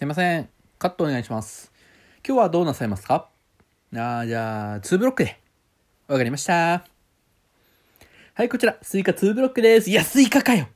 すいません。カットお願いします。今日はどうなさいますか？あ、じゃあ、2ブロックで。わかりました。はい、こちら、スイカ2ブロックです。いや、スイカかよ